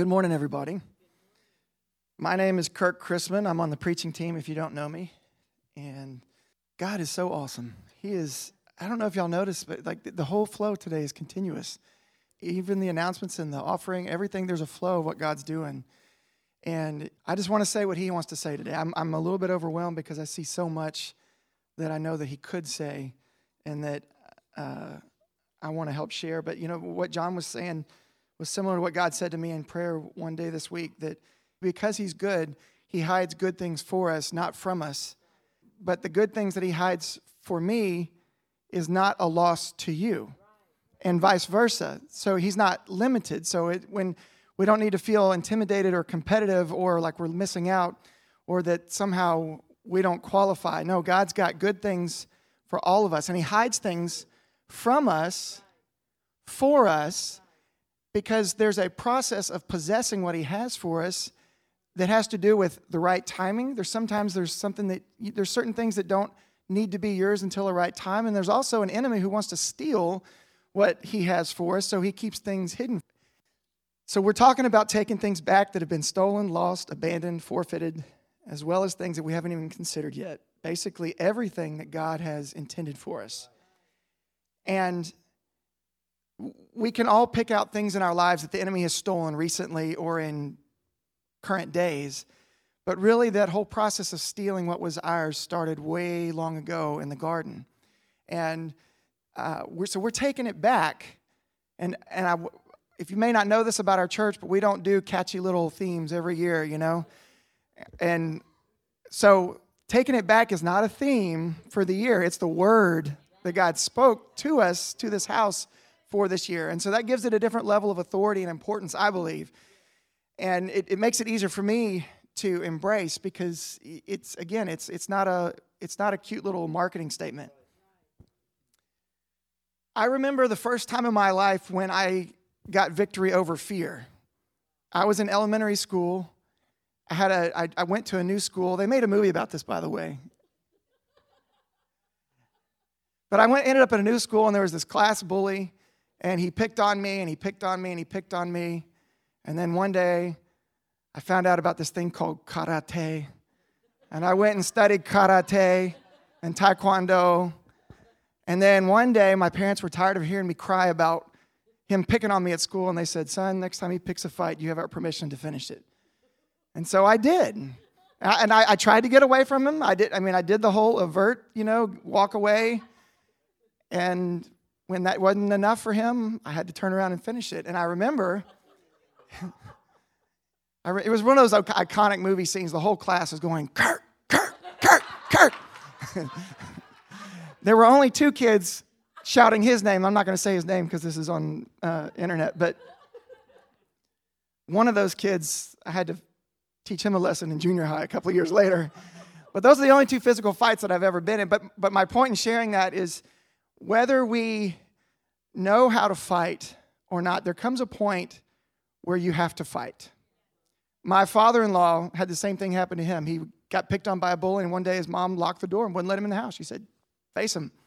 Good morning, everybody. My name is Kirk Chrisman. I'm on the preaching team if you don't know me. And God is so awesome. He is, I don't know if y'all noticed, but like the whole flow today is continuous. Even the announcements and the offering, everything, there's a flow of what God's doing. And I just want to say what He wants to say today. I'm, I'm a little bit overwhelmed because I see so much that I know that He could say and that uh, I want to help share. But you know, what John was saying was similar to what God said to me in prayer one day this week that because He's good, He hides good things for us, not from us. But the good things that He hides for me is not a loss to you, and vice versa. So He's not limited. So it, when we don't need to feel intimidated or competitive or like we're missing out or that somehow we don't qualify. No, God's got good things for all of us, and He hides things from us for us because there's a process of possessing what he has for us that has to do with the right timing. There's sometimes there's something that there's certain things that don't need to be yours until the right time and there's also an enemy who wants to steal what he has for us so he keeps things hidden. So we're talking about taking things back that have been stolen lost abandoned forfeited as well as things that we haven't even considered yet. Basically everything that god has intended for us. And we can all pick out things in our lives that the enemy has stolen recently or in current days. But really, that whole process of stealing what was ours started way long ago in the garden. And uh, we're, so we're taking it back. And, and I, if you may not know this about our church, but we don't do catchy little themes every year, you know? And so taking it back is not a theme for the year, it's the word that God spoke to us, to this house for this year. And so that gives it a different level of authority and importance, I believe. And it, it makes it easier for me to embrace because it's again, it's it's not a it's not a cute little marketing statement. I remember the first time in my life when I got victory over fear. I was in elementary school. I had a I, I went to a new school. They made a movie about this, by the way. But I went ended up in a new school and there was this class bully and he picked on me and he picked on me and he picked on me. And then one day, I found out about this thing called karate. And I went and studied karate and taekwondo. And then one day, my parents were tired of hearing me cry about him picking on me at school. And they said, Son, next time he picks a fight, you have our permission to finish it. And so I did. And I, I tried to get away from him. I did. I mean, I did the whole avert, you know, walk away. And when that wasn't enough for him, I had to turn around and finish it. And I remember, I re- it was one of those iconic movie scenes. The whole class was going, Kurt, Kurt, Kurt, Kurt. there were only two kids shouting his name. I'm not going to say his name because this is on uh, internet, but one of those kids, I had to teach him a lesson in junior high a couple years later. But those are the only two physical fights that I've ever been in. But, but my point in sharing that is whether we know how to fight or not, there comes a point where you have to fight. My father in law had the same thing happen to him. He got picked on by a bully, and one day his mom locked the door and wouldn't let him in the house. She said, Face him.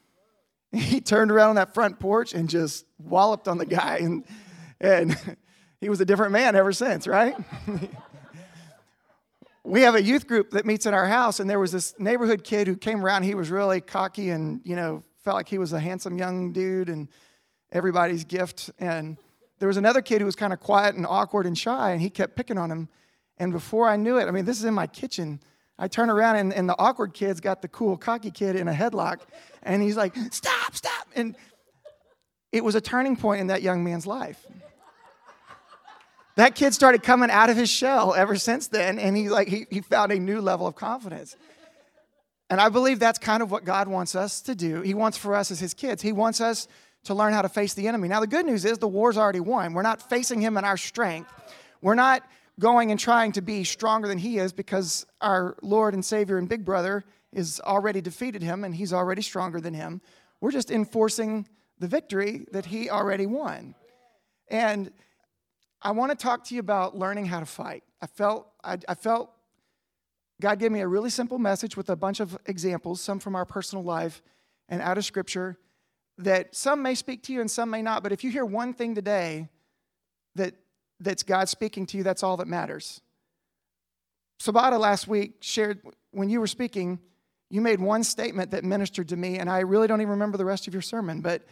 He turned around on that front porch and just walloped on the guy, and, and he was a different man ever since, right? we have a youth group that meets in our house, and there was this neighborhood kid who came around. He was really cocky and, you know, felt like he was a handsome young dude and everybody's gift. And there was another kid who was kind of quiet and awkward and shy, and he kept picking on him. And before I knew it, I mean, this is in my kitchen. I turn around, and, and the awkward kid's got the cool, cocky kid in a headlock, and he's like, Stop, stop. And it was a turning point in that young man's life. That kid started coming out of his shell ever since then, and he like he, he found a new level of confidence. And I believe that's kind of what God wants us to do. He wants for us as His kids. He wants us to learn how to face the enemy. Now, the good news is the war's already won. We're not facing Him in our strength. We're not going and trying to be stronger than He is because our Lord and Savior and Big Brother is already defeated Him and He's already stronger than Him. We're just enforcing the victory that He already won. And I want to talk to you about learning how to fight. I felt I, I felt God gave me a really simple message with a bunch of examples, some from our personal life and out of Scripture, that some may speak to you and some may not. But if you hear one thing today that, that's God speaking to you, that's all that matters. Sabata last week shared, when you were speaking, you made one statement that ministered to me, and I really don't even remember the rest of your sermon, but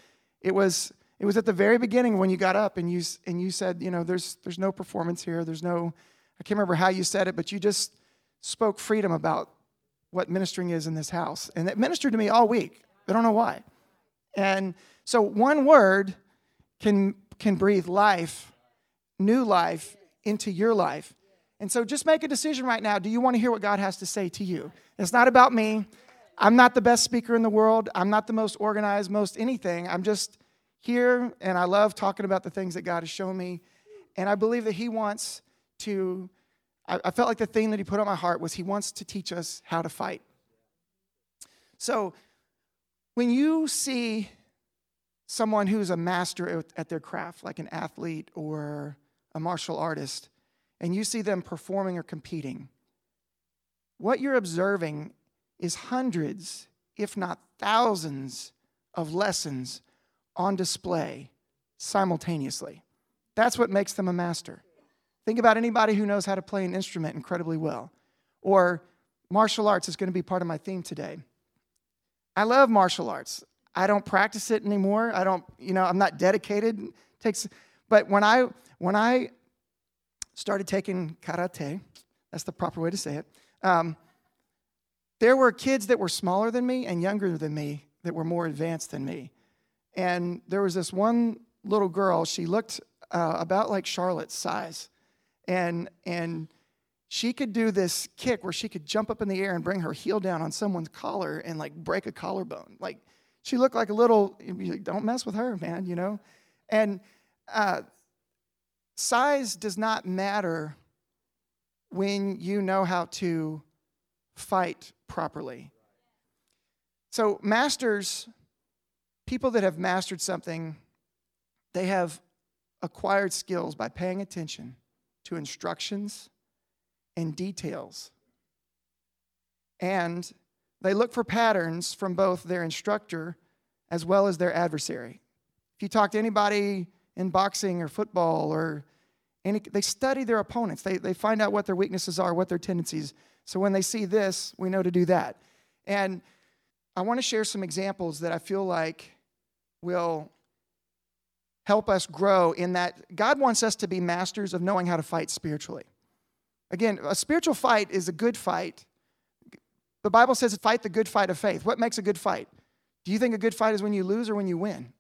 it was it was at the very beginning when you got up and you and you said, you know, there's there's no performance here. There's no I can't remember how you said it, but you just spoke freedom about what ministering is in this house. And it ministered to me all week. I don't know why. And so one word can can breathe life, new life into your life. And so just make a decision right now. Do you want to hear what God has to say to you? It's not about me. I'm not the best speaker in the world. I'm not the most organized, most anything. I'm just here and I love talking about the things that God has shown me. And I believe that He wants to, I, I felt like the thing that He put on my heart was He wants to teach us how to fight. So when you see someone who's a master at their craft, like an athlete or a martial artist, and you see them performing or competing, what you're observing is hundreds, if not thousands, of lessons on display simultaneously. That's what makes them a master. Think about anybody who knows how to play an instrument incredibly well, or martial arts is going to be part of my theme today. I love martial arts. I don't practice it anymore. I don't, you know, I'm not dedicated. It takes, but when I when I started taking karate, that's the proper way to say it. Um, there were kids that were smaller than me and younger than me that were more advanced than me. And there was this one little girl, she looked uh, about like Charlotte's size. And, and she could do this kick where she could jump up in the air and bring her heel down on someone's collar and like break a collarbone. Like she looked like a little, don't mess with her, man, you know? And uh, size does not matter when you know how to fight properly. So, masters people that have mastered something, they have acquired skills by paying attention to instructions and details. And they look for patterns from both their instructor as well as their adversary. If you talk to anybody in boxing or football or any, they study their opponents. They, they find out what their weaknesses are, what their tendencies. So when they see this, we know to do that. And I want to share some examples that I feel like will help us grow in that God wants us to be masters of knowing how to fight spiritually. Again, a spiritual fight is a good fight. The Bible says fight the good fight of faith. What makes a good fight? Do you think a good fight is when you lose or when you win?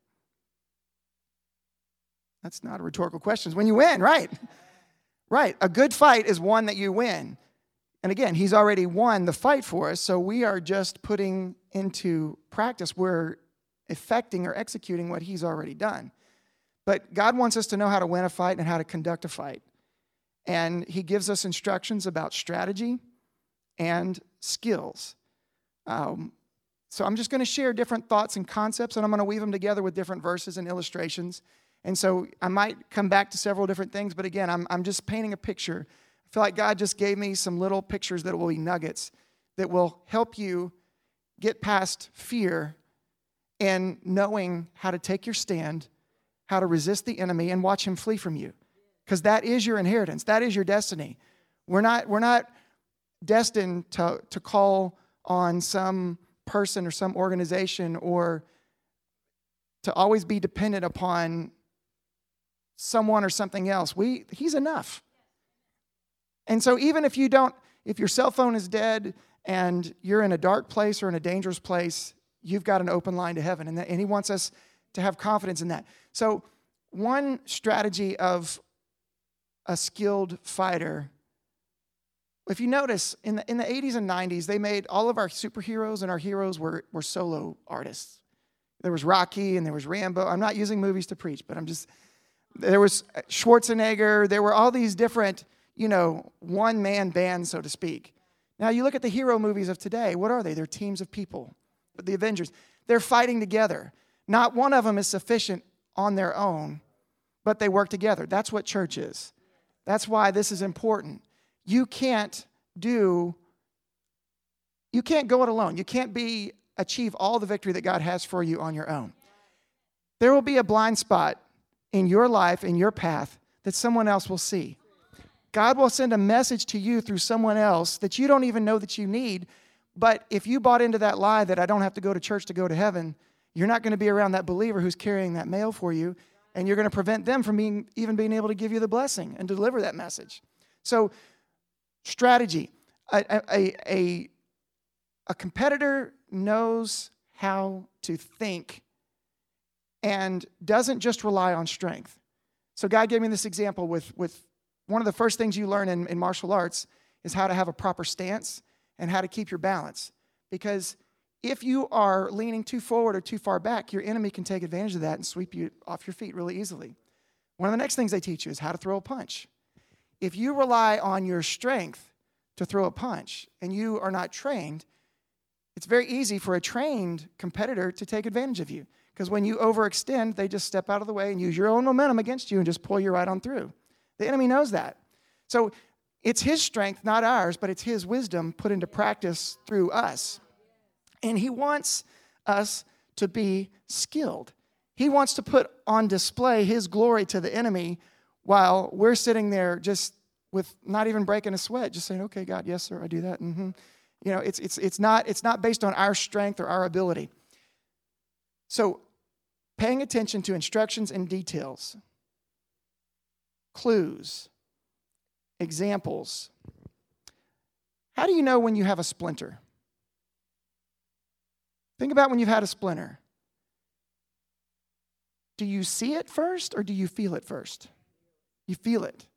That's not a rhetorical question. It's when you win, right? Right. A good fight is one that you win. And again, he's already won the fight for us, so we are just putting into practice, we're effecting or executing what he's already done. But God wants us to know how to win a fight and how to conduct a fight. And he gives us instructions about strategy and skills. Um, so I'm just going to share different thoughts and concepts, and I'm going to weave them together with different verses and illustrations. And so I might come back to several different things, but again, I'm, I'm just painting a picture I feel like God just gave me some little pictures that will be nuggets that will help you get past fear and knowing how to take your stand, how to resist the enemy, and watch him flee from you. Because that is your inheritance, that is your destiny. We're not, we're not destined to, to call on some person or some organization or to always be dependent upon someone or something else. We, he's enough. And so, even if you don't, if your cell phone is dead and you're in a dark place or in a dangerous place, you've got an open line to heaven. And, that, and He wants us to have confidence in that. So, one strategy of a skilled fighter, if you notice, in the, in the 80s and 90s, they made all of our superheroes and our heroes were, were solo artists. There was Rocky and there was Rambo. I'm not using movies to preach, but I'm just, there was Schwarzenegger. There were all these different you know, one man band, so to speak. Now, you look at the hero movies of today, what are they? They're teams of people. The Avengers, they're fighting together. Not one of them is sufficient on their own, but they work together. That's what church is. That's why this is important. You can't do, you can't go it alone. You can't be, achieve all the victory that God has for you on your own. There will be a blind spot in your life, in your path, that someone else will see. God will send a message to you through someone else that you don't even know that you need. But if you bought into that lie that I don't have to go to church to go to heaven, you're not going to be around that believer who's carrying that mail for you, and you're going to prevent them from being, even being able to give you the blessing and deliver that message. So, strategy. A, a, a, a competitor knows how to think and doesn't just rely on strength. So, God gave me this example with, with one of the first things you learn in, in martial arts is how to have a proper stance and how to keep your balance. Because if you are leaning too forward or too far back, your enemy can take advantage of that and sweep you off your feet really easily. One of the next things they teach you is how to throw a punch. If you rely on your strength to throw a punch and you are not trained, it's very easy for a trained competitor to take advantage of you. Because when you overextend, they just step out of the way and use your own momentum against you and just pull you right on through. The enemy knows that. So it's his strength, not ours, but it's his wisdom put into practice through us. And he wants us to be skilled. He wants to put on display his glory to the enemy while we're sitting there just with not even breaking a sweat, just saying, okay, God, yes, sir, I do that. Mm-hmm. You know, it's, it's, it's, not, it's not based on our strength or our ability. So, paying attention to instructions and details, clues, examples. How do you know when you have a splinter? Think about when you've had a splinter. Do you see it first or do you feel it first? You feel it.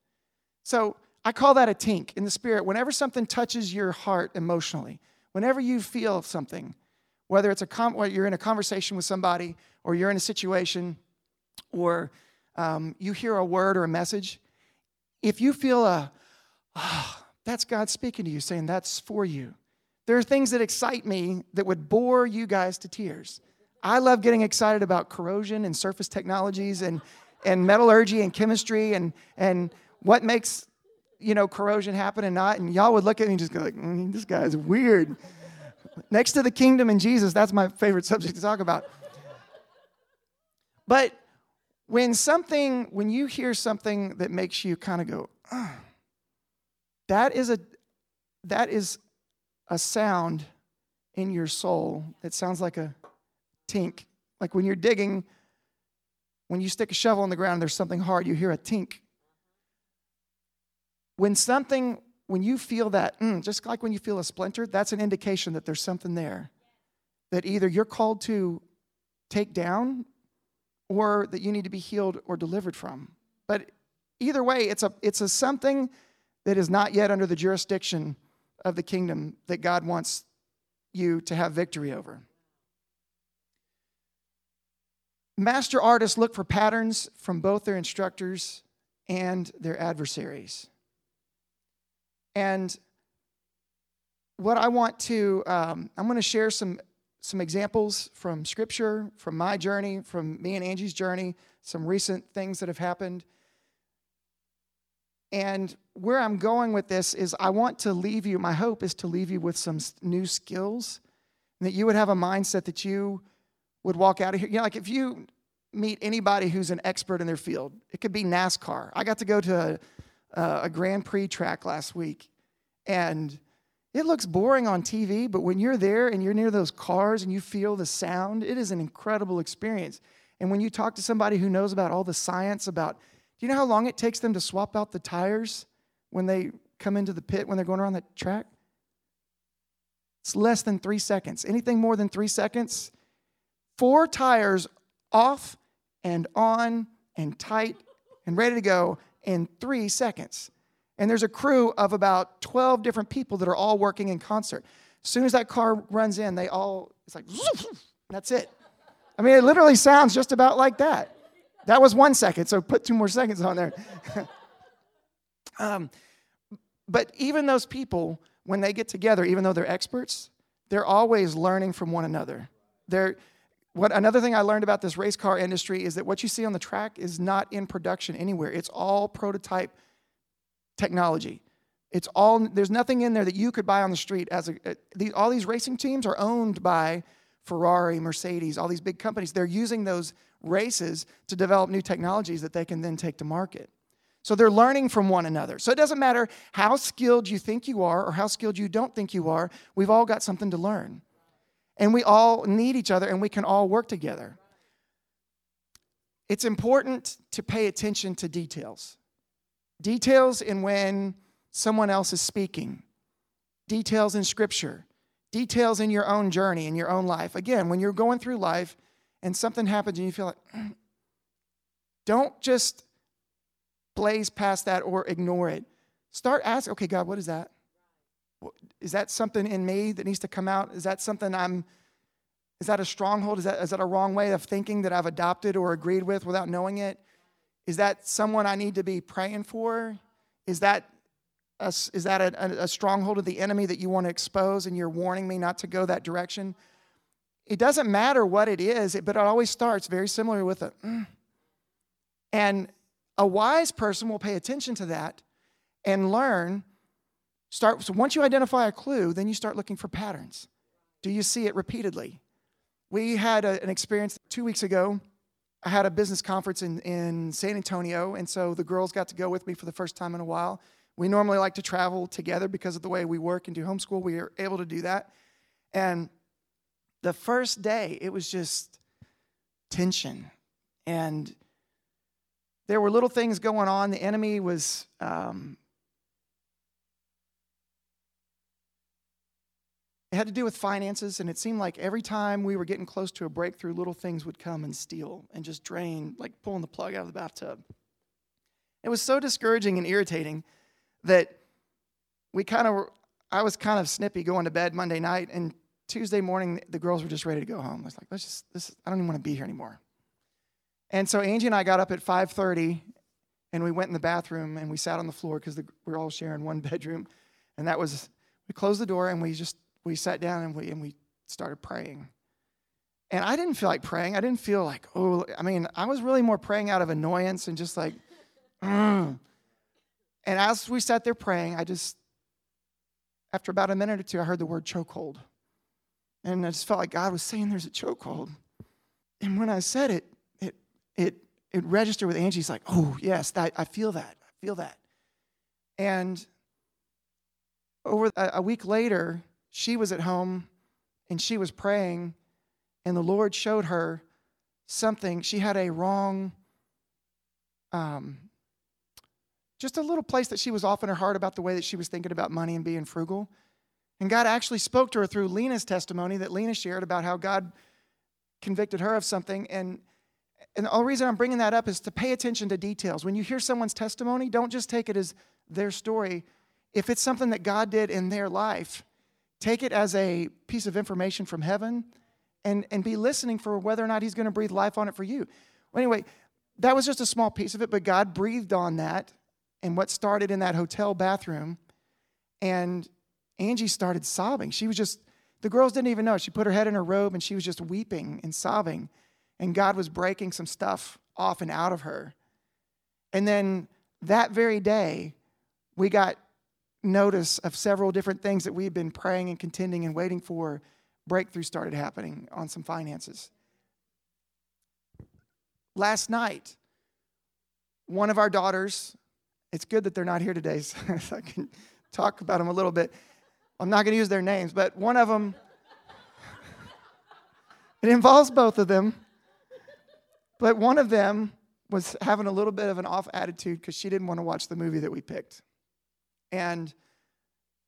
So I call that a tink in the spirit. Whenever something touches your heart emotionally, whenever you feel something, whether it's a com- you're in a conversation with somebody or you're in a situation or um, you hear a word or a message, if you feel a, oh, that's God speaking to you, saying that's for you. There are things that excite me that would bore you guys to tears. I love getting excited about corrosion and surface technologies and, and metallurgy and chemistry and, and what makes you know corrosion happen and not. And y'all would look at me and just go like, mm, this guy's weird. Next to the kingdom and Jesus, that's my favorite subject to talk about. But when something, when you hear something that makes you kind of go, oh, that is a that is a sound in your soul that sounds like a tink. Like when you're digging, when you stick a shovel in the ground, there's something hard, you hear a tink. When something, when you feel that, mm, just like when you feel a splinter, that's an indication that there's something there that either you're called to take down or that you need to be healed or delivered from. But either way, it's a, it's a something that is not yet under the jurisdiction of the kingdom that God wants you to have victory over. Master artists look for patterns from both their instructors and their adversaries. And what I want to, um, I'm going to share some some examples from scripture, from my journey, from me and Angie's journey, some recent things that have happened. And where I'm going with this is I want to leave you, my hope is to leave you with some new skills, and that you would have a mindset that you would walk out of here. You know, like if you meet anybody who's an expert in their field, it could be NASCAR. I got to go to a, a Grand Prix track last week, and it looks boring on TV, but when you're there and you're near those cars and you feel the sound, it is an incredible experience. And when you talk to somebody who knows about all the science about, do you know how long it takes them to swap out the tires when they come into the pit when they're going around the track? It's less than three seconds. Anything more than three seconds, four tires off and on and tight and ready to go in three seconds. And there's a crew of about 12 different people that are all working in concert. As soon as that car runs in, they all, it's like, that's it. I mean, it literally sounds just about like that. That was one second, so put two more seconds on there. um, but even those people, when they get together, even though they're experts, they're always learning from one another. They're, what, another thing I learned about this race car industry is that what you see on the track is not in production anywhere. It's all prototype technology. It's all there's nothing in there that you could buy on the street as a, all these racing teams are owned by Ferrari, Mercedes, all these big companies. They're using those races to develop new technologies that they can then take to market. So they're learning from one another. So it doesn't matter how skilled you think you are or how skilled you don't think you are, we've all got something to learn. And we all need each other and we can all work together. It's important to pay attention to details. Details in when someone else is speaking, details in scripture, details in your own journey, in your own life. Again, when you're going through life and something happens and you feel like, don't just blaze past that or ignore it. Start asking, okay, God, what is that? Is that something in me that needs to come out? Is that something I'm, is that a stronghold? Is that, is that a wrong way of thinking that I've adopted or agreed with without knowing it? Is that someone I need to be praying for? Is that a, is that a, a stronghold of the enemy that you want to expose and you're warning me not to go that direction? It doesn't matter what it is, but it always starts very similar with a, mm. and a wise person will pay attention to that and learn. Start so once you identify a clue, then you start looking for patterns. Do you see it repeatedly? We had a, an experience two weeks ago. I had a business conference in, in San Antonio, and so the girls got to go with me for the first time in a while. We normally like to travel together because of the way we work and do homeschool. We are able to do that. And the first day, it was just tension. And there were little things going on. The enemy was um, it had to do with finances, and it seemed like every time we were getting close to a breakthrough, little things would come and steal and just drain, like pulling the plug out of the bathtub. It was so discouraging and irritating that we kind of I was kind of snippy going to bed Monday night, and Tuesday morning the girls were just ready to go home. I was like, let's just this. I don't even want to be here anymore. And so Angie and I got up at 5:30 and we went in the bathroom and we sat on the floor because we are all sharing one bedroom. And that was we closed the door and we just we sat down and we and we started praying. And I didn't feel like praying. I didn't feel like, oh, I mean, I was really more praying out of annoyance and just like, mm. and as we sat there praying, I just, after about a minute or two, I heard the word chokehold. And I just felt like God was saying there's a chokehold. And when I said it, it it registered with Angie. She's like, oh yes, that I feel that. I feel that. And over a, a week later, she was at home and she was praying, and the Lord showed her something. She had a wrong, um, just a little place that she was off in her heart about the way that she was thinking about money and being frugal. And God actually spoke to her through Lena's testimony that Lena shared about how God convicted her of something. And and the only reason I'm bringing that up is to pay attention to details. When you hear someone's testimony, don't just take it as their story. If it's something that God did in their life, take it as a piece of information from heaven and, and be listening for whether or not He's going to breathe life on it for you. Well, anyway, that was just a small piece of it, but God breathed on that and what started in that hotel bathroom. And Angie started sobbing. She was just, the girls didn't even know. She put her head in her robe and she was just weeping and sobbing and God was breaking some stuff off and out of her. And then that very day, we got notice of several different things that we've been praying and contending and waiting for. Breakthrough started happening on some finances. Last night, one of our daughters, it's good that they're not here today so I can talk about them a little bit. I'm not going to use their names, but one of them, it involves both of them. But one of them was having a little bit of an off attitude because she didn't want to watch the movie that we picked. And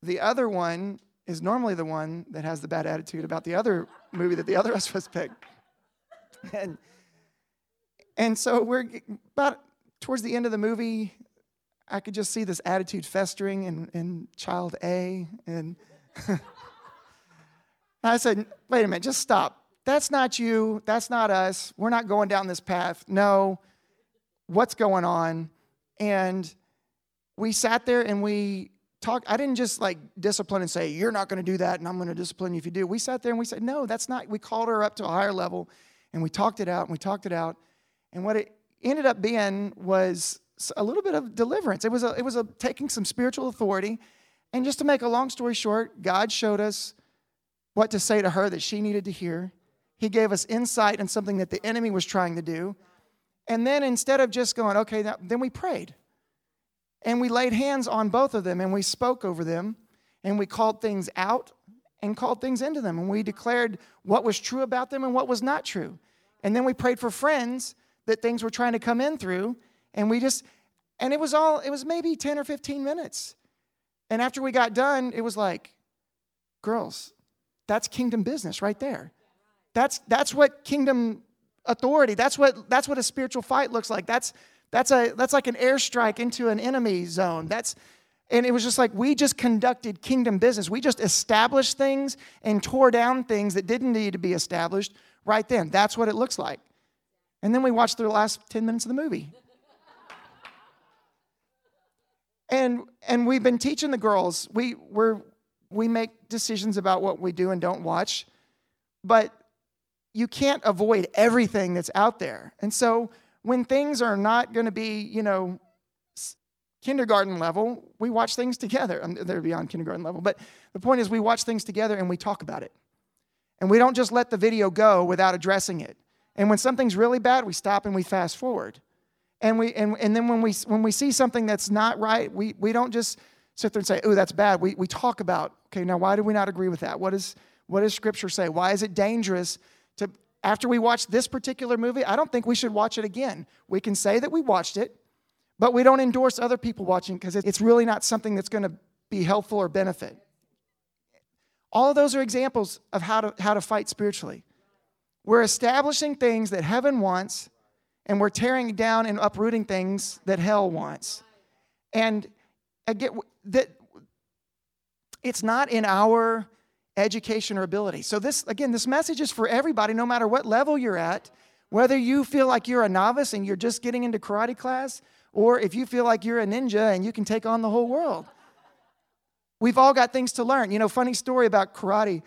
the other one is normally the one that has the bad attitude about the other movie that the other us picked. And, and so we're about towards the end of the movie, I could just see this attitude festering in, in child A. And I said, wait a minute, just stop. That's not you. That's not us. We're not going down this path. No. What's going on? And we sat there and we talked. I didn't just like discipline and say, You're not going to do that, and I'm going to discipline you if you do. We sat there and we said, No, that's not. We called her up to a higher level and we talked it out and we talked it out. And what it ended up being was a little bit of deliverance. It was a, it was a taking some spiritual authority. And just to make a long story short, God showed us what to say to her that she needed to hear. He gave us insight in something that the enemy was trying to do. And then instead of just going, okay, now, then we prayed. And we laid hands on both of them and we spoke over them and we called things out and called things into them. And we declared what was true about them and what was not true. And then we prayed for friends that things were trying to come in through. And we just, and it was all, it was maybe 10 or 15 minutes. And after we got done, it was like, girls, that's kingdom business right there. That's, that's what kingdom authority, that's what, that's what a spiritual fight looks like. That's, that's, a, that's like an airstrike into an enemy zone. That's, and it was just like we just conducted kingdom business. We just established things and tore down things that didn't need to be established right then. That's what it looks like. And then we watched the last 10 minutes of the movie. and and we've been teaching the girls. We we're we make decisions about what we do and don't watch. But you can't avoid everything that's out there. And so when things are not going to be, you know, kindergarten level, we watch things together. They're beyond kindergarten level. But the point is, we watch things together and we talk about it. And we don't just let the video go without addressing it. And when something's really bad, we stop and we fast forward. And, we, and, and then when we, when we see something that's not right, we, we don't just sit there and say, oh, that's bad. We, we talk about, okay, now why do we not agree with that? What, is, what does Scripture say? Why is it dangerous to, after we watch this particular movie, I don't think we should watch it again. We can say that we watched it, but we don't endorse other people watching because it's really not something that's going to be helpful or benefit. All of those are examples of how to, how to fight spiritually. We're establishing things that heaven wants, and we're tearing down and uprooting things that hell wants. And again, that it's not in our education or ability. So this again, this message is for everybody, no matter what level you're at. Whether you feel like you're a novice and you're just getting into karate class, or if you feel like you're a ninja and you can take on the whole world. We've all got things to learn. You know, funny story about karate.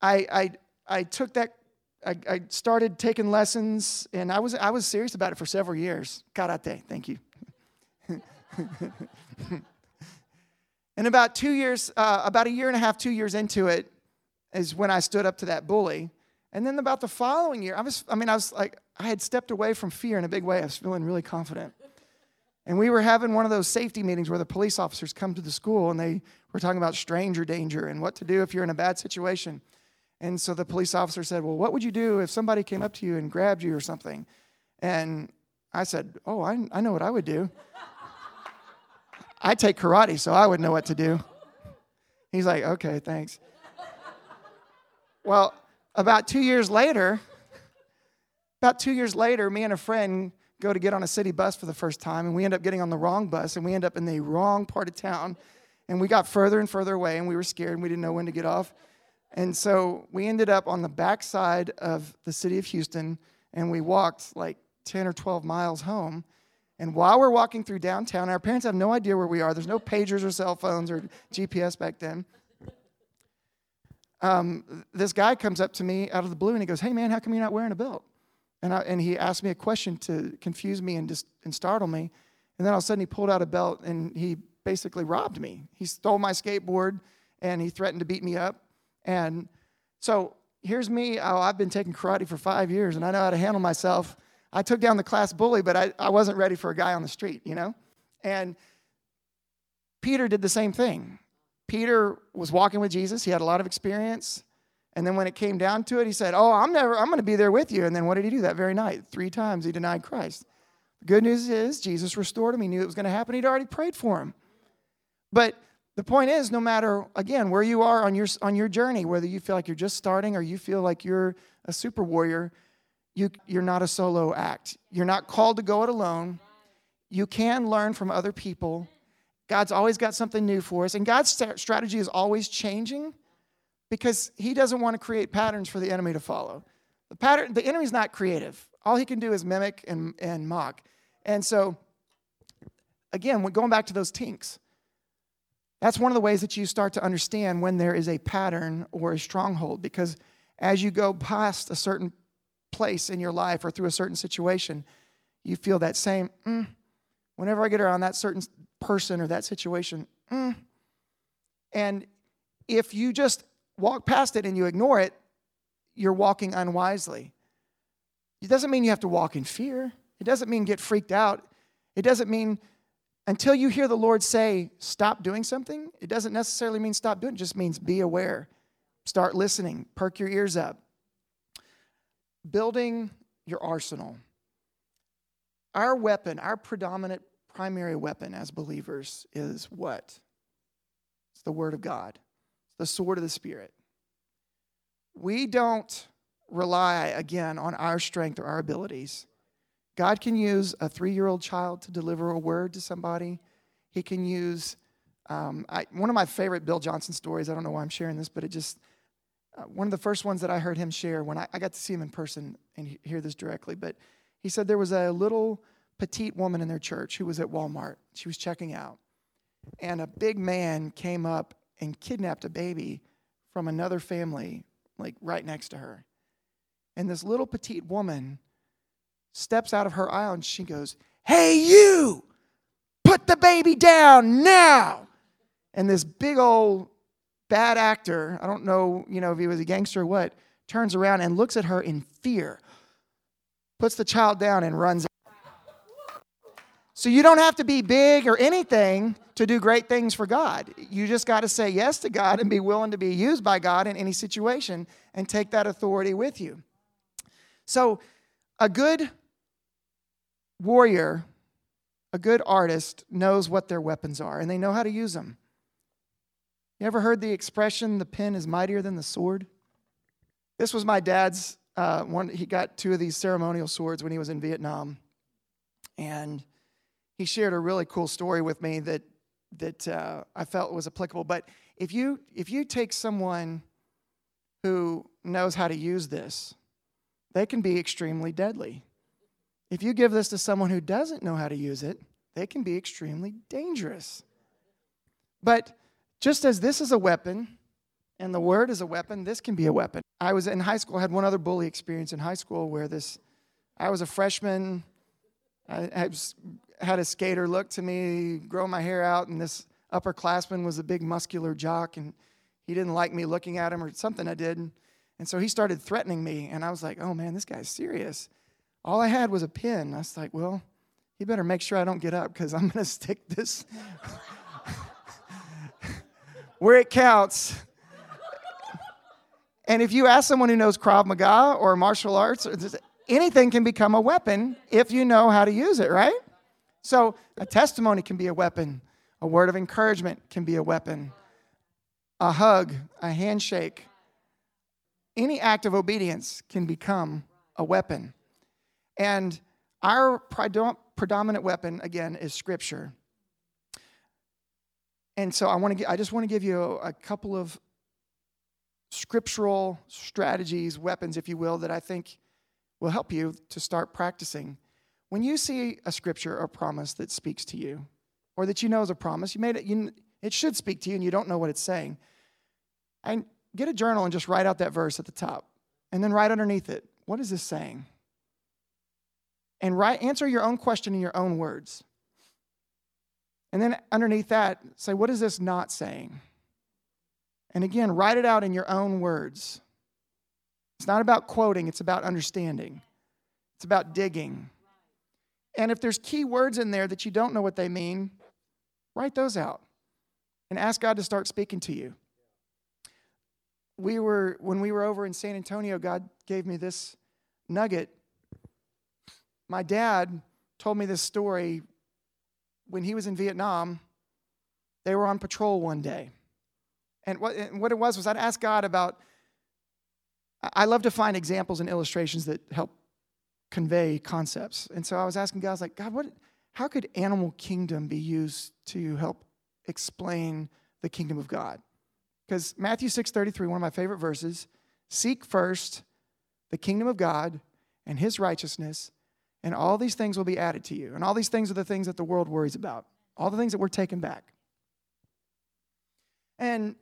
I I I took that I, I started taking lessons and I was I was serious about it for several years. Karate, thank you. and about two years, uh, about a year and a half, two years into it, is when I stood up to that bully. And then about the following year, I was, I mean, I was like, I had stepped away from fear in a big way. I was feeling really confident. And we were having one of those safety meetings where the police officers come to the school and they were talking about stranger danger and what to do if you're in a bad situation. And so the police officer said, Well, what would you do if somebody came up to you and grabbed you or something? And I said, Oh, I, I know what I would do. I take karate, so I would know what to do. He's like, Okay, thanks. Well, about two years later, about two years later, me and a friend go to get on a city bus for the first time, and we end up getting on the wrong bus, and we end up in the wrong part of town. And we got further and further away, and we were scared, and we didn't know when to get off. And so we ended up on the backside of the city of Houston, and we walked like 10 or 12 miles home. And while we're walking through downtown, our parents have no idea where we are. There's no pagers or cell phones or GPS back then. Um, this guy comes up to me out of the blue and he goes, Hey man, how come you're not wearing a belt? And, I, and he asked me a question to confuse me and, just, and startle me. And then all of a sudden he pulled out a belt and he basically robbed me. He stole my skateboard and he threatened to beat me up. And so here's me. Oh, I've been taking karate for five years and I know how to handle myself. I took down the class bully, but I, I wasn't ready for a guy on the street, you know? And Peter did the same thing. Peter was walking with Jesus, he had a lot of experience. And then when it came down to it, he said, Oh, I'm never, I'm to be there with you. And then what did he do that very night? Three times he denied Christ. The good news is Jesus restored him. He knew it was to happen. He'd already prayed for him. But the point is, no matter, again, where you are on your, on your journey, whether you feel like you're just starting or you feel like you're a super warrior, you, you're not a solo act. You're not called to go it alone. You can learn from other people. God's always got something new for us. And God's strategy is always changing because He doesn't want to create patterns for the enemy to follow. The, pattern, the enemy's not creative. All he can do is mimic and, and mock. And so, again, going back to those tinks, that's one of the ways that you start to understand when there is a pattern or a stronghold because as you go past a certain place in your life or through a certain situation, you feel that same, mm, whenever I get around that certain person or that situation, mm. and if you just walk past it and you ignore it, you're walking unwisely. It doesn't mean you have to walk in fear. It doesn't mean get freaked out. It doesn't mean until you hear the Lord say, stop doing something, it doesn't necessarily mean stop doing it, it just means be aware. Start listening, perk your ears up. Building your arsenal. Our weapon, our predominant primary weapon as believers is what? It's the Word of God, it's the sword of the Spirit. We don't rely, again, on our strength or our abilities. God can use a three year old child to deliver a word to somebody. He can use um, I, one of my favorite Bill Johnson stories. I don't know why I'm sharing this, but it just, uh, one of the first ones that I heard him share when I, I got to see him in person and hear this directly. But he said there was a little petite woman in their church who was at Walmart. She was checking out. And a big man came up and kidnapped a baby from another family, like right next to her. And this little petite woman steps out of her aisle and she goes, Hey, you, put the baby down now. And this big old bad actor, I don't know, you know, if he was a gangster or what, turns around and looks at her in fear, puts the child down and runs. So you don't have to be big or anything to do great things for God. You just got to say yes to God and be willing to be used by God in any situation and take that authority with you. So a good warrior, a good artist, knows what their weapons are and they know how to use them. You ever heard the expression, the pen is mightier than the sword? This was my dad's uh, one. He got two of these ceremonial swords when he was in Vietnam. And he shared a really cool story with me that, that uh, I felt was applicable. But if you, if you take someone who knows how to use this, they can be extremely deadly. If you give this to someone who doesn't know how to use it, they can be extremely dangerous. But just as this is a weapon and the word is a weapon, this can be a weapon. I was in high school, I had one other bully experience in high school where this, I was a freshman, I, had a skater look to me, grow my hair out, and this upperclassman was a big muscular jock, and he didn't like me looking at him or something I did. And so he started threatening me, and I was like, oh man, this guy's serious. All I had was a pin. I was like, well, he better make sure I don't get up because I'm going to stick this where it counts. And if you ask someone who knows Krav Maga or martial arts, anything can become a weapon if you know how to use it, right? So a testimony can be a weapon, a word of encouragement can be a weapon, a hug, a handshake. Any act of obedience can become a weapon. And our predominant weapon, again, is Scripture. And so I want to. I just want to give you a, a couple of scriptural strategies, weapons, if you will, that I think will help you to start practicing. When you see a scripture or promise that speaks to you, or that you know is a promise, you made it. You, it should speak to you, and you don't know what it's saying. And get a journal and just write out that verse at the top, and then write underneath it. What is this saying? and write, answer your own question in your own words. And then underneath that, say, what is this not saying? And again, write it out in your own words. It's not about quoting, it's about understanding, it's about digging. And if there's key words in there that you don't know what they mean, write those out and ask God to start speaking to you. We were, when we were over in San Antonio, God gave me this nugget my dad told me this story when he was in Vietnam. They were on patrol one day. And what, and what it was was I'd ask God about, I love to find examples and illustrations that help convey concepts. And so I was asking God, I was like, God, what, how could animal kingdom be used to help explain the kingdom of God? Because Matthew 6:33, one of my favorite verses, seek first the kingdom of God and his righteousness, and all these things will be added to you. And all these things are the things that the world worries about, all the things that we're taking back. And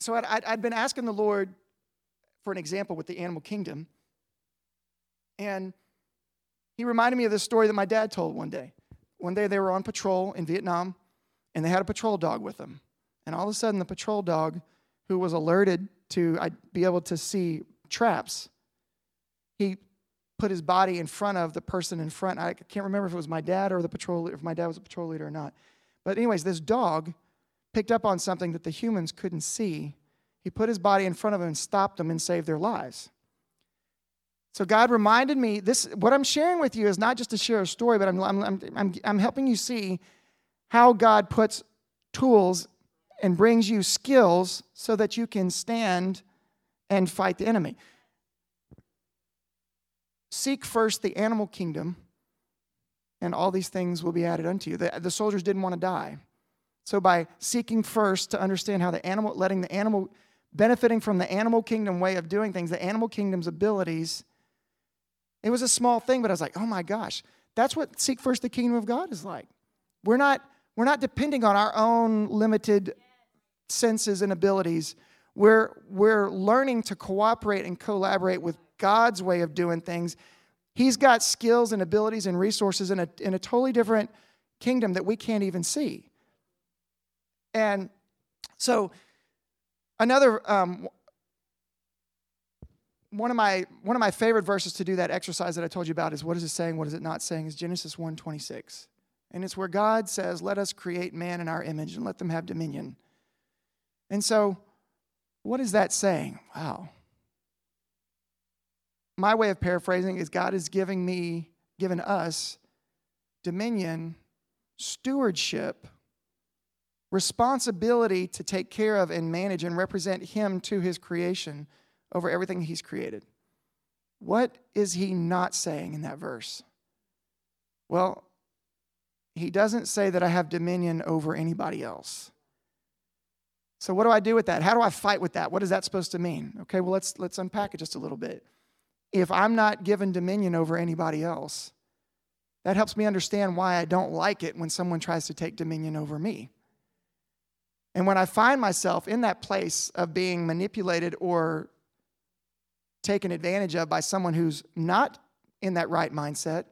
so I'd, I'd been asking the Lord for an example with the animal kingdom. And he reminded me of this story that my dad told one day. One day they were on patrol in Vietnam, and they had a patrol dog with them. And all of a sudden, the patrol dog, who was alerted to be able to see traps, he put his body in front of the person in front. I can't remember if it was my dad or the patrol, if my dad was a patrol leader or not. But, anyways, this dog picked up on something that the humans couldn't see. He put his body in front of them and stopped them and saved their lives. So God reminded me this what I'm sharing with you is not just to share a story, but I'm, I'm, I'm, I'm helping you see how God puts tools and brings you skills so that you can stand and fight the enemy. Seek first the animal kingdom, and all these things will be added unto you. The, the soldiers didn't want to die. So, by seeking first to understand how the animal, letting the animal, benefiting from the animal kingdom way of doing things, the animal kingdom's abilities, it was a small thing, but I was like, oh my gosh, that's what seek first the kingdom of God is like. We're not, we're not depending on our own limited senses and abilities. We're, we're learning to cooperate and collaborate with God's way of doing things. He's got skills and abilities and resources in a, in a totally different kingdom that we can't even see. And so, another um, one of my one of my favorite verses to do that exercise that I told you about is what is it saying, what is it not saying? Is Genesis 1:26. And it's where God says, Let us create man in our image and let them have dominion. And so, what is that saying? Wow. My way of paraphrasing is God is giving me, given us dominion, stewardship, responsibility to take care of and manage and represent Him to His creation over everything He's created. What is He not saying in that verse? Well, He doesn't say that I have dominion over anybody else. So what do I do with that? How do I fight with that? What is that supposed to mean? Okay, well let's let's unpack it just a little bit. If I'm not given dominion over anybody else, that helps me understand why I don't like it when someone tries to take dominion over me. And when I find myself in that place of being manipulated or taken advantage of by someone who's not in that right mindset,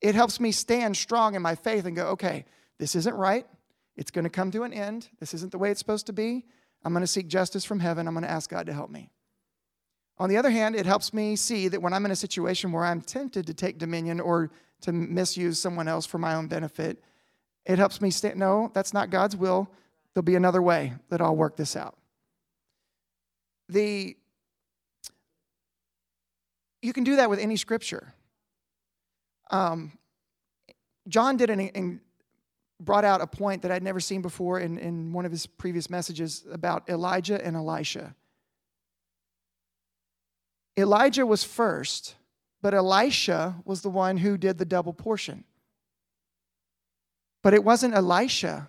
it helps me stand strong in my faith and go, okay, this isn't right. It's going to come to an end. This isn't the way it's supposed to be. I'm going to seek justice from heaven. I'm going to ask God to help me. On the other hand, it helps me see that when I'm in a situation where I'm tempted to take dominion or to misuse someone else for my own benefit, it helps me say, no, that's not God's will. There'll be another way that I'll work this out. The you can do that with any scripture. Um, John did an, and brought out a point that I'd never seen before in, in one of his previous messages about Elijah and Elisha. Elijah was first, but Elisha was the one who did the double portion. But it wasn't Elisha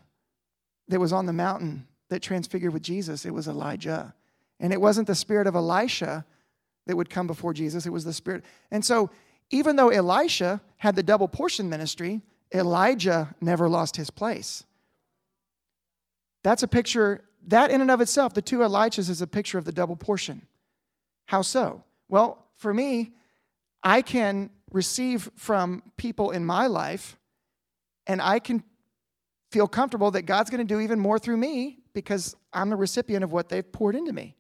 that was on the mountain that transfigured with Jesus, it was Elijah. And it wasn't the spirit of Elisha that would come before Jesus, it was the spirit. And so, even though Elisha had the double portion ministry, Elijah never lost his place. That's a picture, that in and of itself, the two Elijahs is a picture of the double portion. How so? Well, for me, I can receive from people in my life, and I can feel comfortable that God's going to do even more through me because I'm the recipient of what they've poured into me.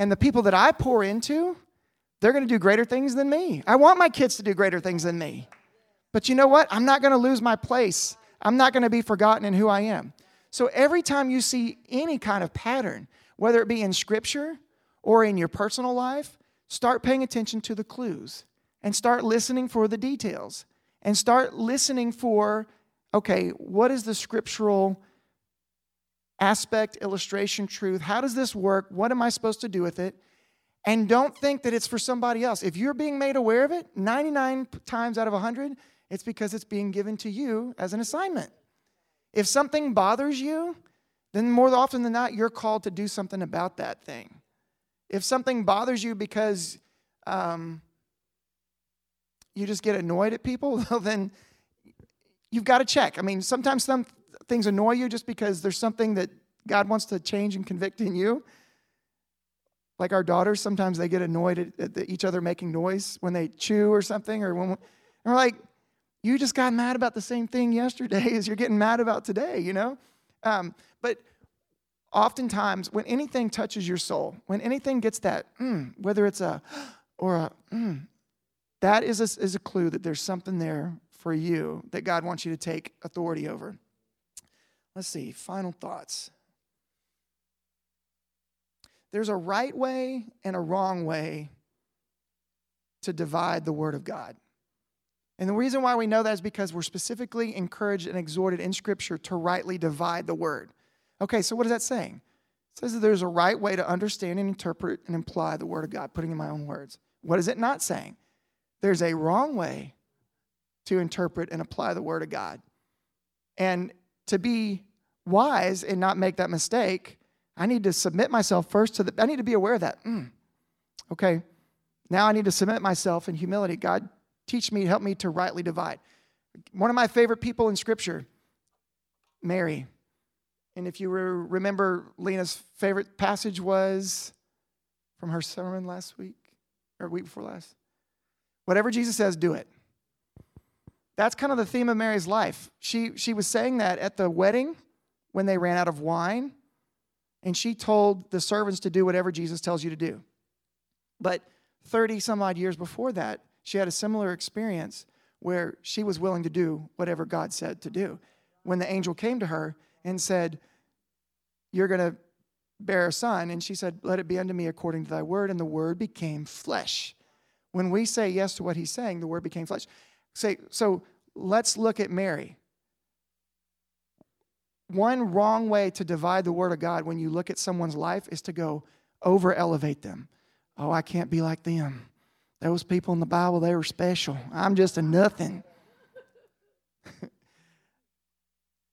And the people that I pour into, they're going to do greater things than me. I want my kids to do greater things than me. But you know what? I'm not going to lose my place. I'm not going to be forgotten in who I am. So every time you see any kind of pattern, whether it be in scripture or in your personal life, start paying attention to the clues and start listening for the details and start listening for okay, what is the scriptural aspect, illustration, truth? How does this work? What am I supposed to do with it? And don't think that it's for somebody else. If you're being made aware of it, 99 times out of 100, it's because it's being given to you as an assignment. If something bothers you, then more often than not, you're called to do something about that thing. If something bothers you because um, you just get annoyed at people, well, then you've got to check. I mean, sometimes some things annoy you just because there's something that God wants to change and convict in you. Like our daughters, sometimes they get annoyed at, at each other making noise when they chew or something, or when, we're like, you just got mad about the same thing yesterday as you're getting mad about today, you know? Um, but oftentimes, when anything touches your soul, when anything gets that, mm, whether it's a or a, mm, that is a, is a clue that there's something there for you that God wants you to take authority over? Let's see, final thoughts. There's a right way and a wrong way to divide the Word of God. And the reason why we know that is because we're specifically encouraged and exhorted in Scripture to rightly divide the Word. Okay, so what is that saying? It says that there's a right way to understand and interpret and imply the Word of God, putting in my own words. What is it not saying? There's a wrong way to interpret and apply the Word of God. And to be wise and not make that mistake, I need to submit myself first to the, I need to be aware of that. Mm, okay, now I need to submit myself in humility. God, teach me, help me to rightly divide. One of my favorite people in Scripture, Mary. And if you remember, Lena's favorite passage was from her sermon last week or week before last. Whatever Jesus says, do it. That's kind of the theme of Mary's life. She, she was saying that at the wedding when they ran out of wine, and she told the servants to do whatever Jesus tells you to do. But 30 some odd years before that, she had a similar experience where she was willing to do whatever God said to do. When the angel came to her and said, You're going to bear a son, and she said, Let it be unto me according to thy word, and the word became flesh. When we say yes to what he's saying, the word became flesh. Say, so let's look at Mary. One wrong way to divide the word of God when you look at someone's life is to go over elevate them. Oh, I can't be like them. Those people in the Bible, they were special. I'm just a nothing.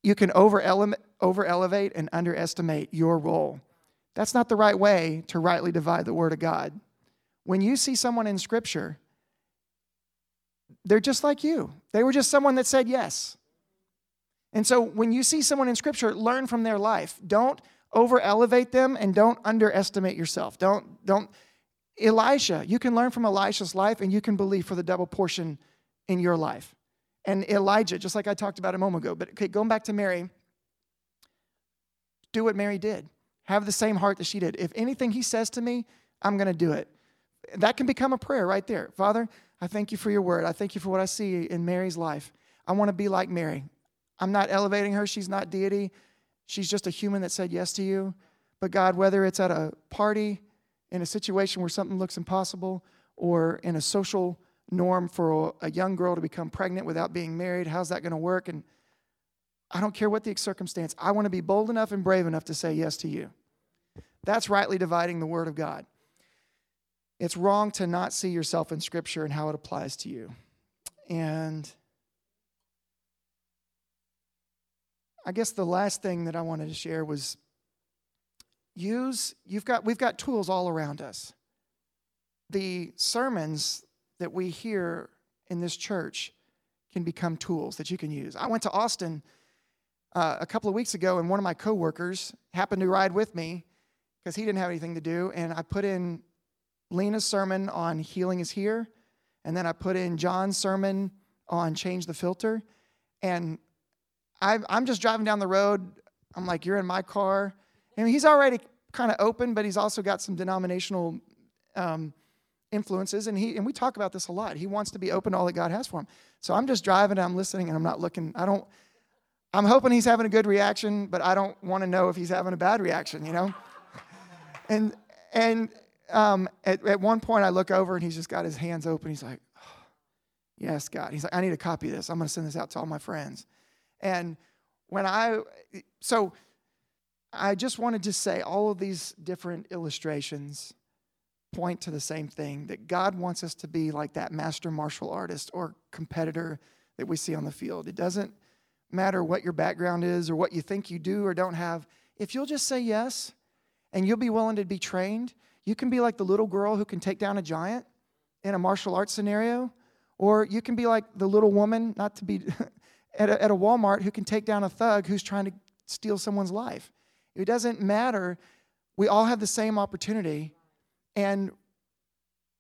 you can over elevate and underestimate your role. That's not the right way to rightly divide the Word of God. When you see someone in Scripture, they're just like you. They were just someone that said yes. And so when you see someone in Scripture, learn from their life. Don't over elevate them and don't underestimate yourself. Don't, don't Elisha, you can learn from Elisha's life and you can believe for the double portion in your life. And Elijah, just like I talked about a moment ago. But okay, going back to Mary, do what Mary did. Have the same heart that she did. If anything he says to me, I'm going to do it. That can become a prayer right there. Father, I thank you for your word. I thank you for what I see in Mary's life. I want to be like Mary. I'm not elevating her. She's not deity. She's just a human that said yes to you. But God, whether it's at a party, in a situation where something looks impossible or in a social norm for a young girl to become pregnant without being married. How's that going to work? And I don't care what the circumstance. I want to be bold enough and brave enough to say yes to you. That's rightly dividing the word of God. It's wrong to not see yourself in Scripture and how it applies to you. And I guess the last thing that I wanted to share was use you've got we've got tools all around us the sermons that we hear in this church can become tools that you can use. I went to austin uh, a couple of weeks ago and one of my coworkers happened to ride with me because he didn't have anything to do and i put in lena's sermon on healing is here and then i put in john's sermon on change the filter and i i'm just driving down the road. I'm like you're in my car. I mean, he's already kind of open, but he's also got some denominational um, influences, and he and we talk about this a lot. He wants to be open to all that God has for him. So I'm just driving, and I'm listening, and I'm not looking. I don't. I'm hoping he's having a good reaction, but I don't want to know if he's having a bad reaction. You know. and and um, at, at one point, I look over and he's just got his hands open. He's like, oh, "Yes, God." He's like, "I need to copy this. I'm going to send this out to all my friends." And when I so I just wanted to say all of these different illustrations point to the same thing that God wants us to be like that master martial artist or competitor that we see on the field. It doesn't matter what your background is or what you think you do or don't have. If you'll just say yes and you'll be willing to be trained, you can be like the little girl who can take down a giant in a martial arts scenario, or you can be like the little woman, not to be at, a, at a Walmart, who can take down a thug who's trying to steal someone's life. It doesn't matter. We all have the same opportunity, and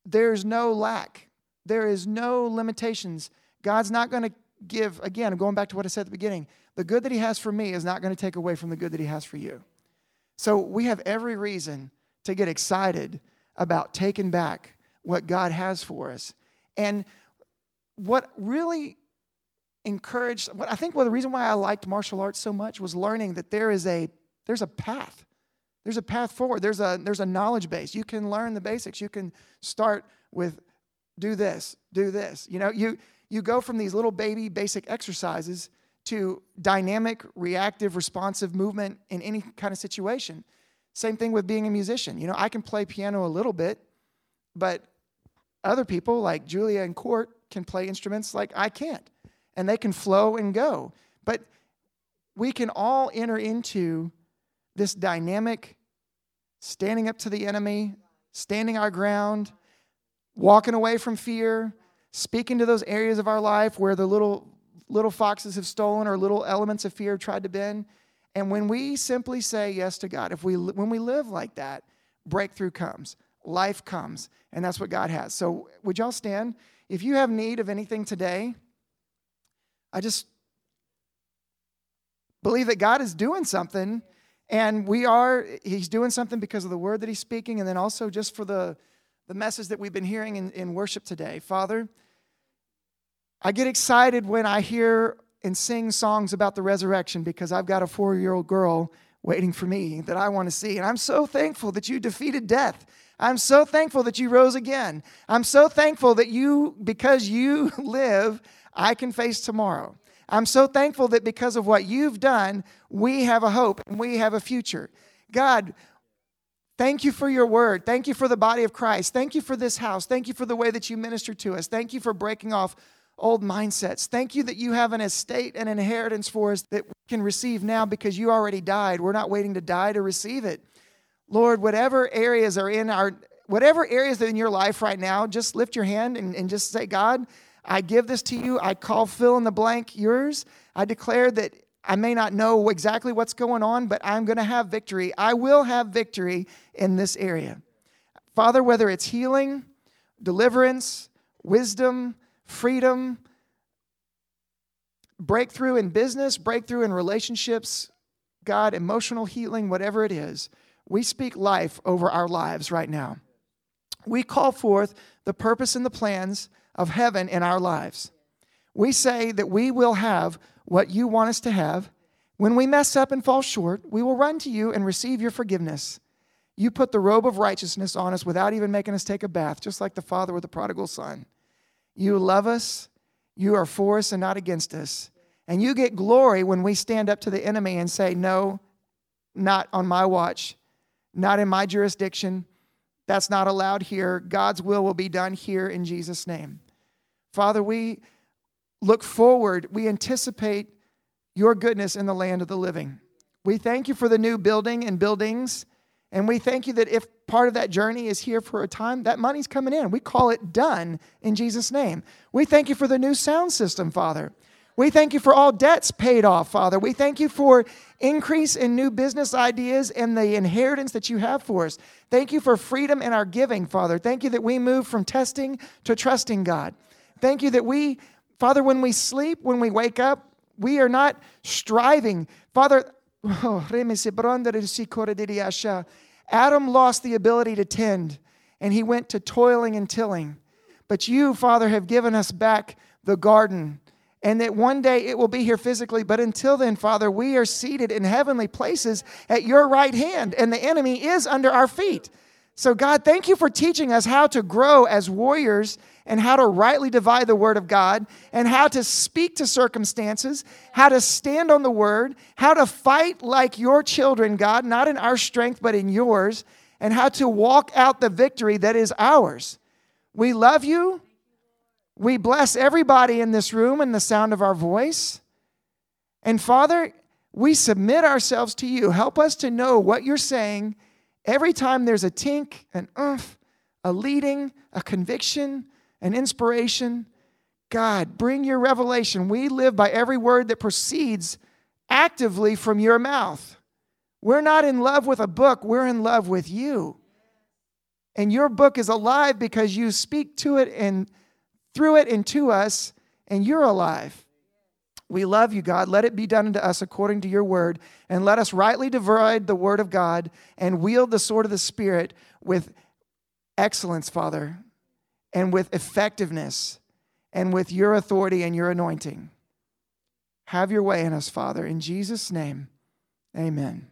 there's no lack. There is no limitations. God's not going to give, again, I'm going back to what I said at the beginning, the good that He has for me is not going to take away from the good that He has for you. So we have every reason to get excited about taking back what God has for us. And what really encouraged. What I think well, the reason why I liked martial arts so much was learning that there is a there's a path. There's a path forward. There's a there's a knowledge base. You can learn the basics. You can start with do this, do this. You know, you you go from these little baby basic exercises to dynamic, reactive, responsive movement in any kind of situation. Same thing with being a musician. You know, I can play piano a little bit, but other people like Julia and Court can play instruments like I can't, and they can flow and go. But we can all enter into this dynamic standing up to the enemy, standing our ground, walking away from fear, speaking to those areas of our life where the little little foxes have stolen or little elements of fear have tried to bend. And when we simply say yes to God, if we when we live like that, breakthrough comes, life comes, and that's what God has. So would y'all stand? If you have need of anything today, I just believe that God is doing something and we are he's doing something because of the word that he's speaking and then also just for the the message that we've been hearing in, in worship today. Father, I get excited when I hear and sing songs about the resurrection because I've got a four year old girl waiting for me that I want to see. And I'm so thankful that you defeated death. I'm so thankful that you rose again. I'm so thankful that you, because you live, I can face tomorrow. I'm so thankful that because of what you've done, we have a hope and we have a future. God, Thank you for your word. Thank you for the body of Christ. Thank you for this house. Thank you for the way that you minister to us. Thank you for breaking off old mindsets. Thank you that you have an estate and inheritance for us that we can receive now because you already died. We're not waiting to die to receive it. Lord, whatever areas are in our whatever areas that in your life right now, just lift your hand and, and just say, God, I give this to you. I call fill in the blank yours. I declare that I may not know exactly what's going on, but I'm going to have victory. I will have victory in this area. Father, whether it's healing, deliverance, wisdom, freedom, breakthrough in business, breakthrough in relationships, God, emotional healing, whatever it is, we speak life over our lives right now. We call forth the purpose and the plans of heaven in our lives. We say that we will have what you want us to have. When we mess up and fall short, we will run to you and receive your forgiveness. You put the robe of righteousness on us without even making us take a bath, just like the father with the prodigal son. You love us, you are for us and not against us. And you get glory when we stand up to the enemy and say, No, not on my watch, not in my jurisdiction. That's not allowed here. God's will will be done here in Jesus' name. Father, we look forward, we anticipate your goodness in the land of the living. We thank you for the new building and buildings. And we thank you that if part of that journey is here for a time, that money's coming in. We call it done in Jesus' name. We thank you for the new sound system, Father. We thank you for all debts paid off, Father. We thank you for increase in new business ideas and the inheritance that you have for us. Thank you for freedom in our giving, Father. Thank you that we move from testing to trusting God. Thank you that we Father, when we sleep, when we wake up, we are not striving. Father, oh, Adam lost the ability to tend and he went to toiling and tilling. But you, Father, have given us back the garden and that one day it will be here physically. But until then, Father, we are seated in heavenly places at your right hand, and the enemy is under our feet. So, God, thank you for teaching us how to grow as warriors and how to rightly divide the word of God and how to speak to circumstances, how to stand on the word, how to fight like your children, God, not in our strength, but in yours, and how to walk out the victory that is ours. We love you. We bless everybody in this room and the sound of our voice. And Father, we submit ourselves to you. Help us to know what you're saying Every time there's a tink, an umph, a leading, a conviction, an inspiration, God, bring your revelation. We live by every word that proceeds actively from your mouth. We're not in love with a book, we're in love with you. And your book is alive because you speak to it and through it and to us, and you're alive. We love you, God. Let it be done unto us according to your word. And let us rightly divide the word of God and wield the sword of the Spirit with excellence, Father, and with effectiveness and with your authority and your anointing. Have your way in us, Father. In Jesus' name, amen.